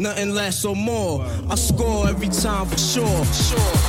nothing less or more. I score every time for sure. sure.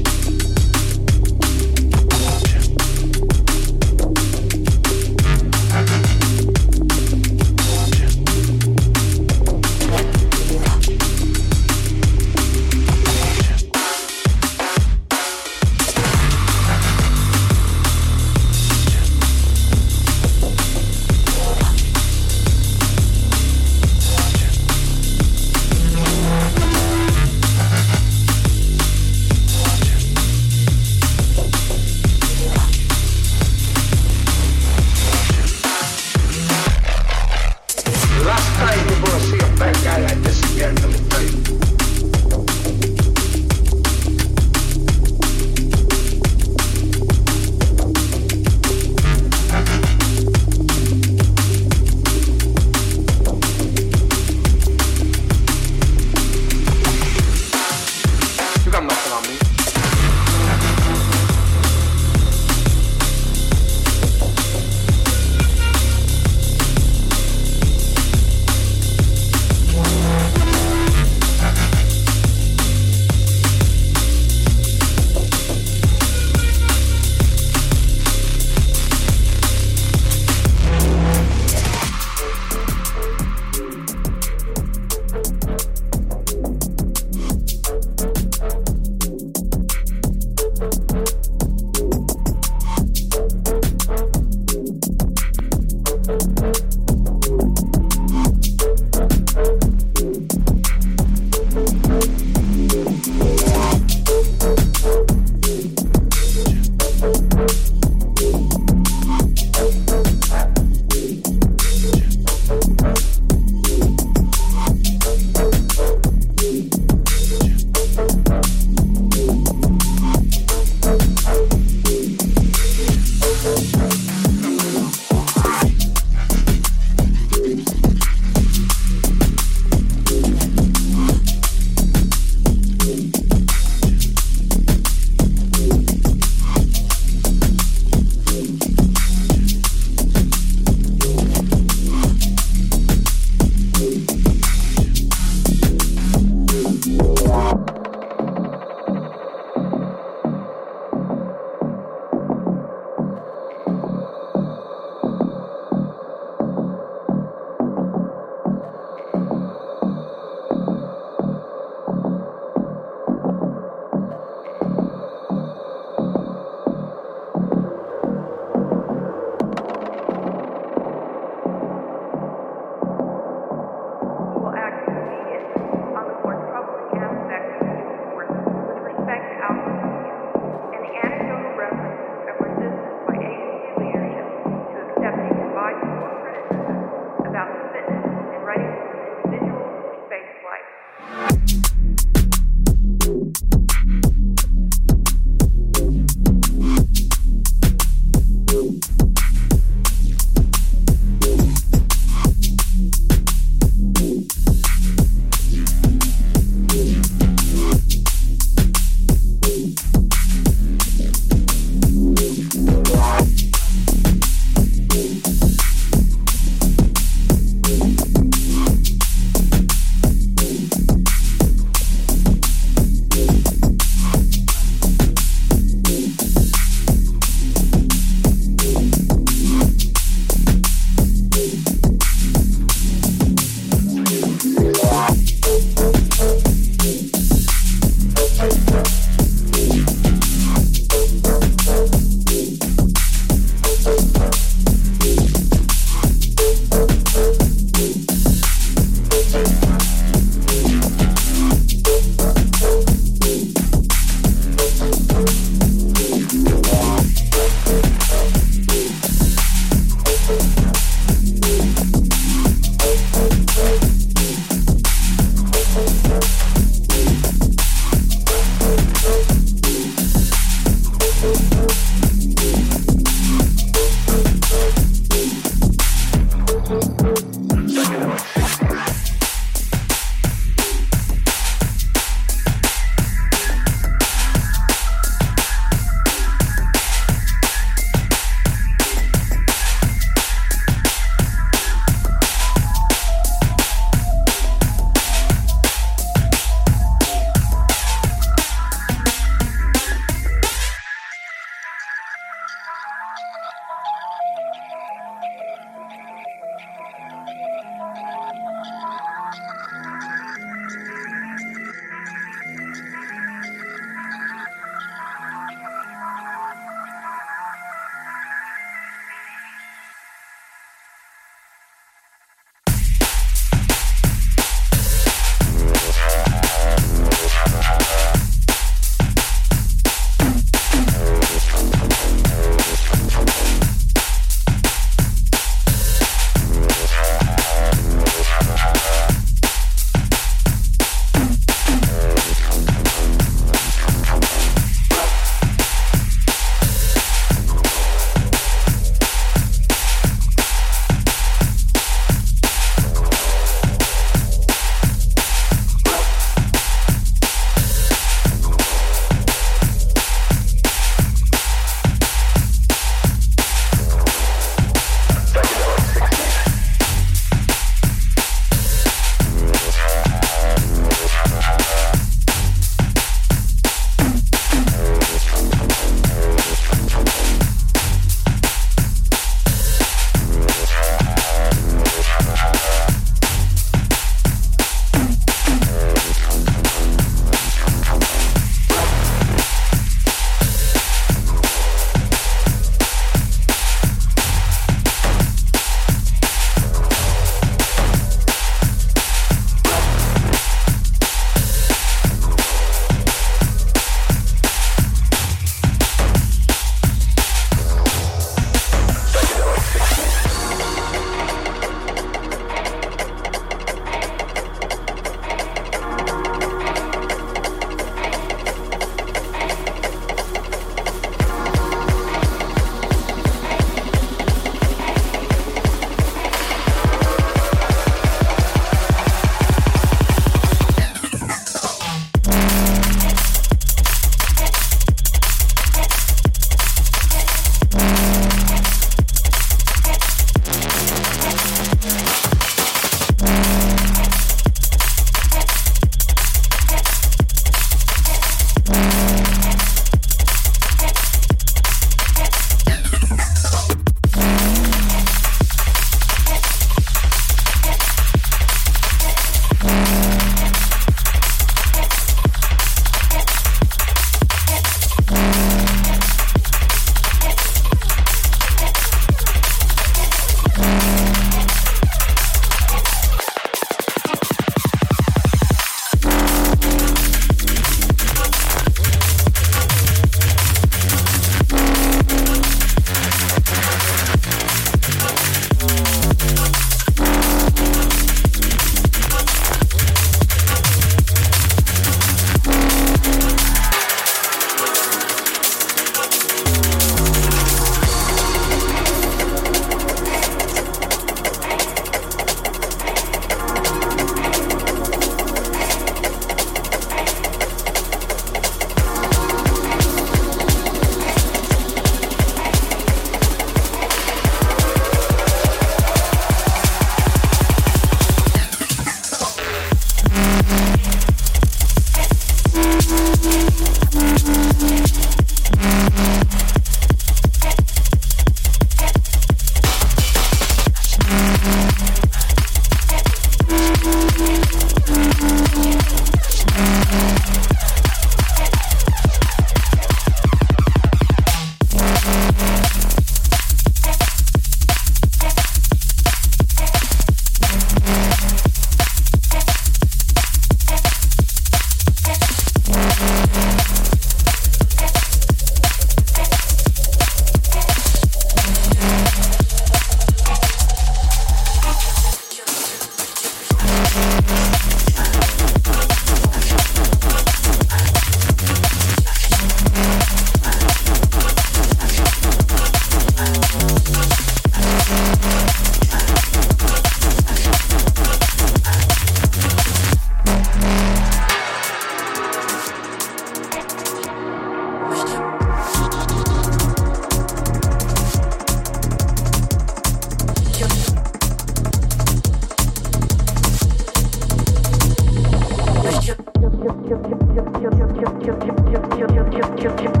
Çok çok çok çok çok çok çok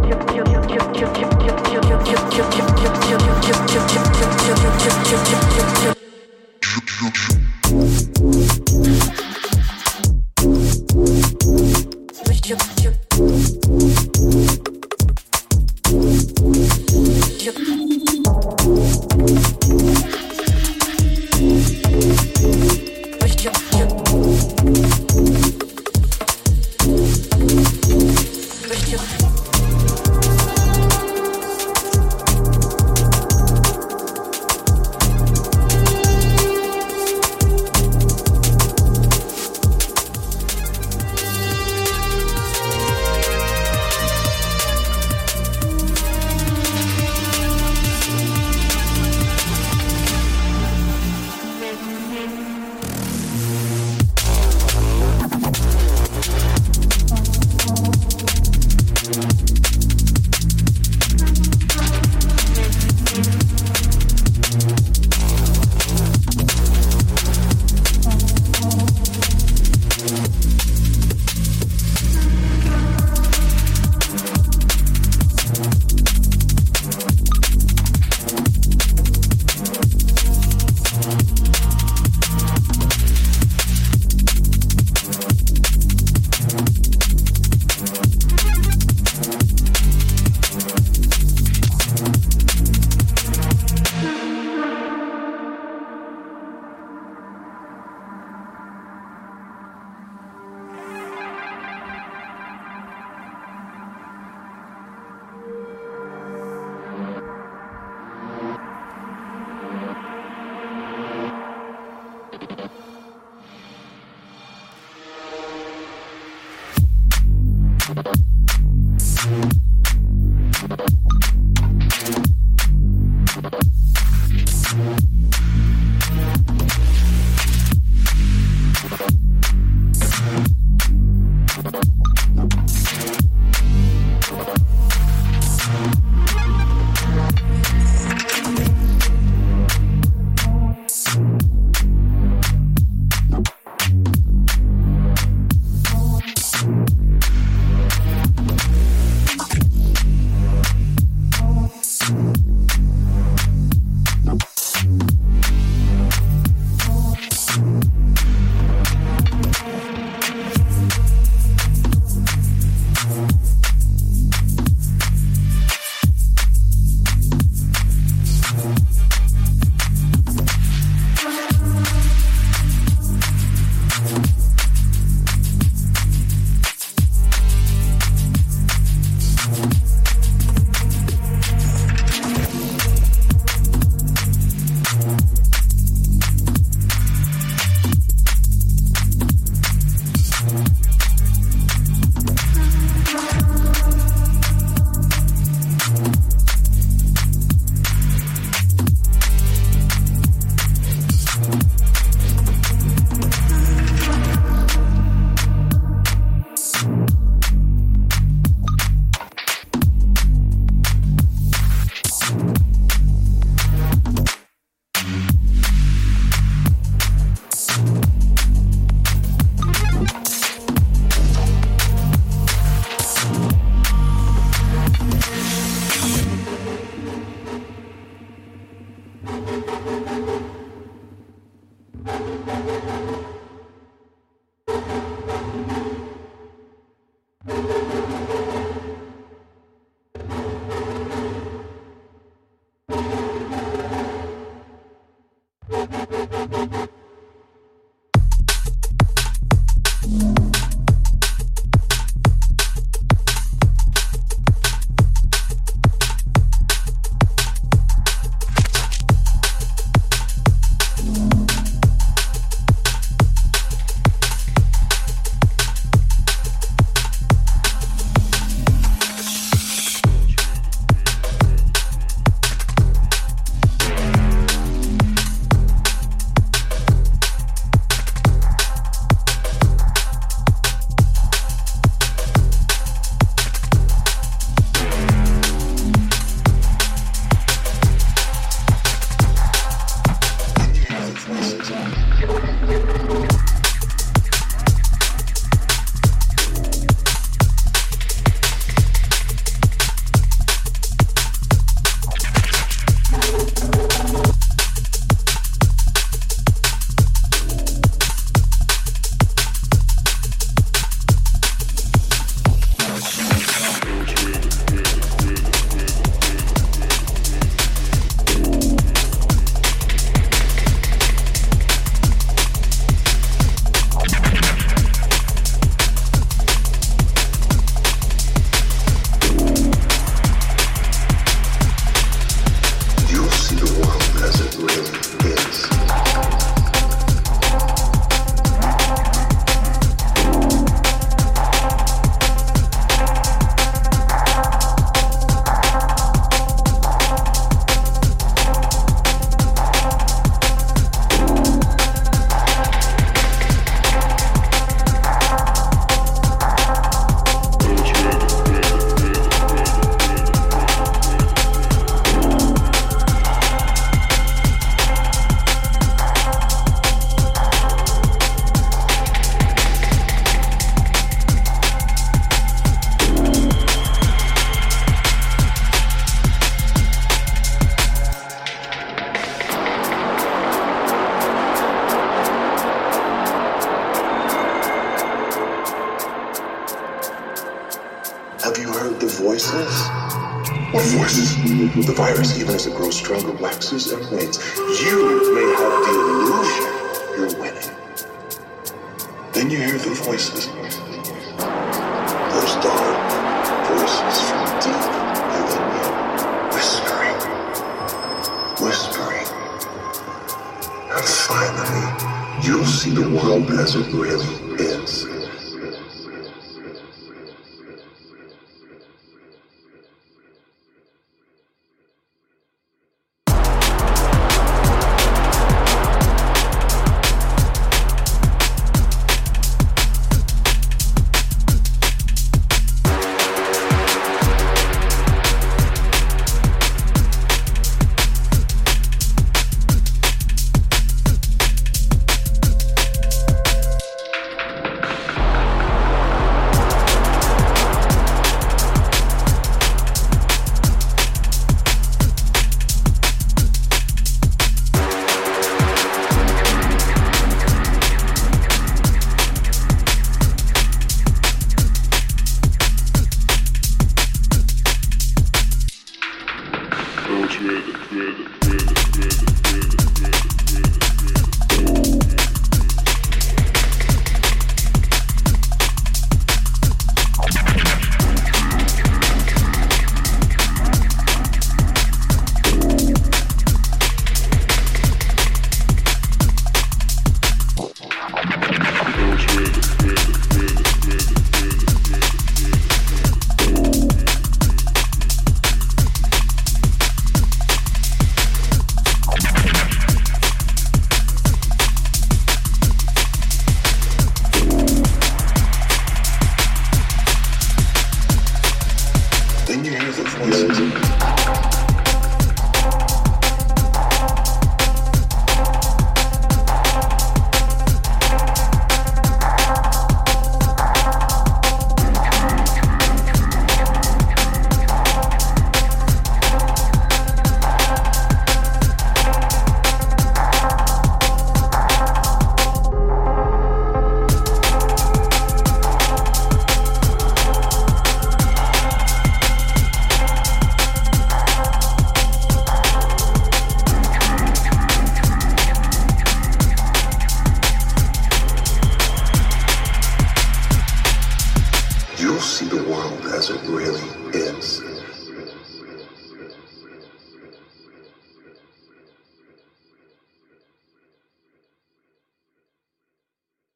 waxes and.